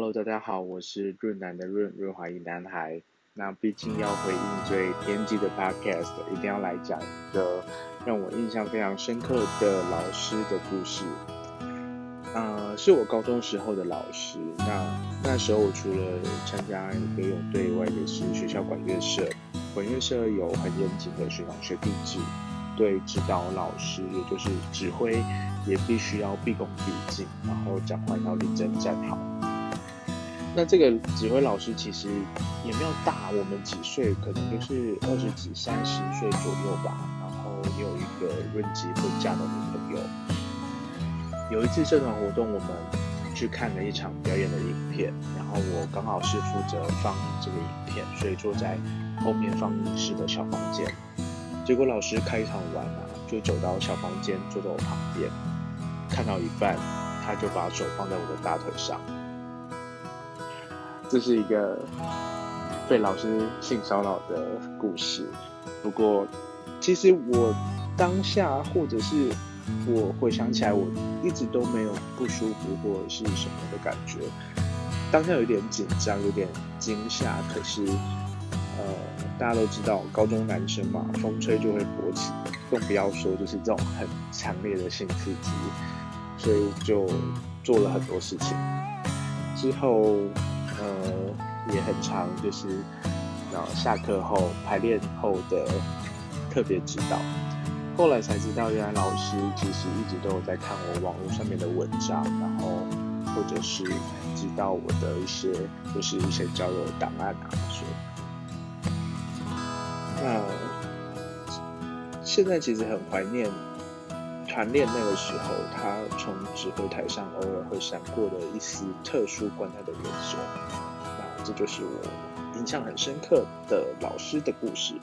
Hello，大家好，我是润南的润润滑液男孩。那毕竟要回应最编辑的 Podcast，一定要来讲一个让我印象非常深刻的老师的故事。呃，是我高中时候的老师。那那时候我除了参加游泳队外，也是学校管乐社。管乐社有很严谨的学长学弟制，对指导老师，也就是指挥，也必须要毕恭毕敬，然后讲话要立正站好。那这个指挥老师其实也没有大我们几岁，可能就是二十几、三十岁左右吧。然后也有一个论及婚嫁的女朋友。有一次社团活动，我们去看了一场表演的影片，然后我刚好是负责放映这个影片，所以坐在后面放映室的小房间。结果老师开场完啊，就走到小房间坐在我旁边，看到一半，他就把手放在我的大腿上。这是一个被老师性骚扰的故事。不过，其实我当下或者是我回想起来，我一直都没有不舒服或者是什么的感觉。当下有点紧张，有点惊吓。可是，呃，大家都知道，高中男生嘛，风吹就会勃起，更不要说就是这种很强烈的性刺激，所以就做了很多事情。之后。呃，也很长，就是然后下课后排练后的特别指导。后来才知道，原来老师其实一直都有在看我网络上面的文章，然后或者是知道我的一些就是一些交友档案啊，说。那现在其实很怀念团练那个时候，他从指挥台上偶尔会闪过的一丝特殊关爱的眼神。那这就是我印象很深刻的老师的故事。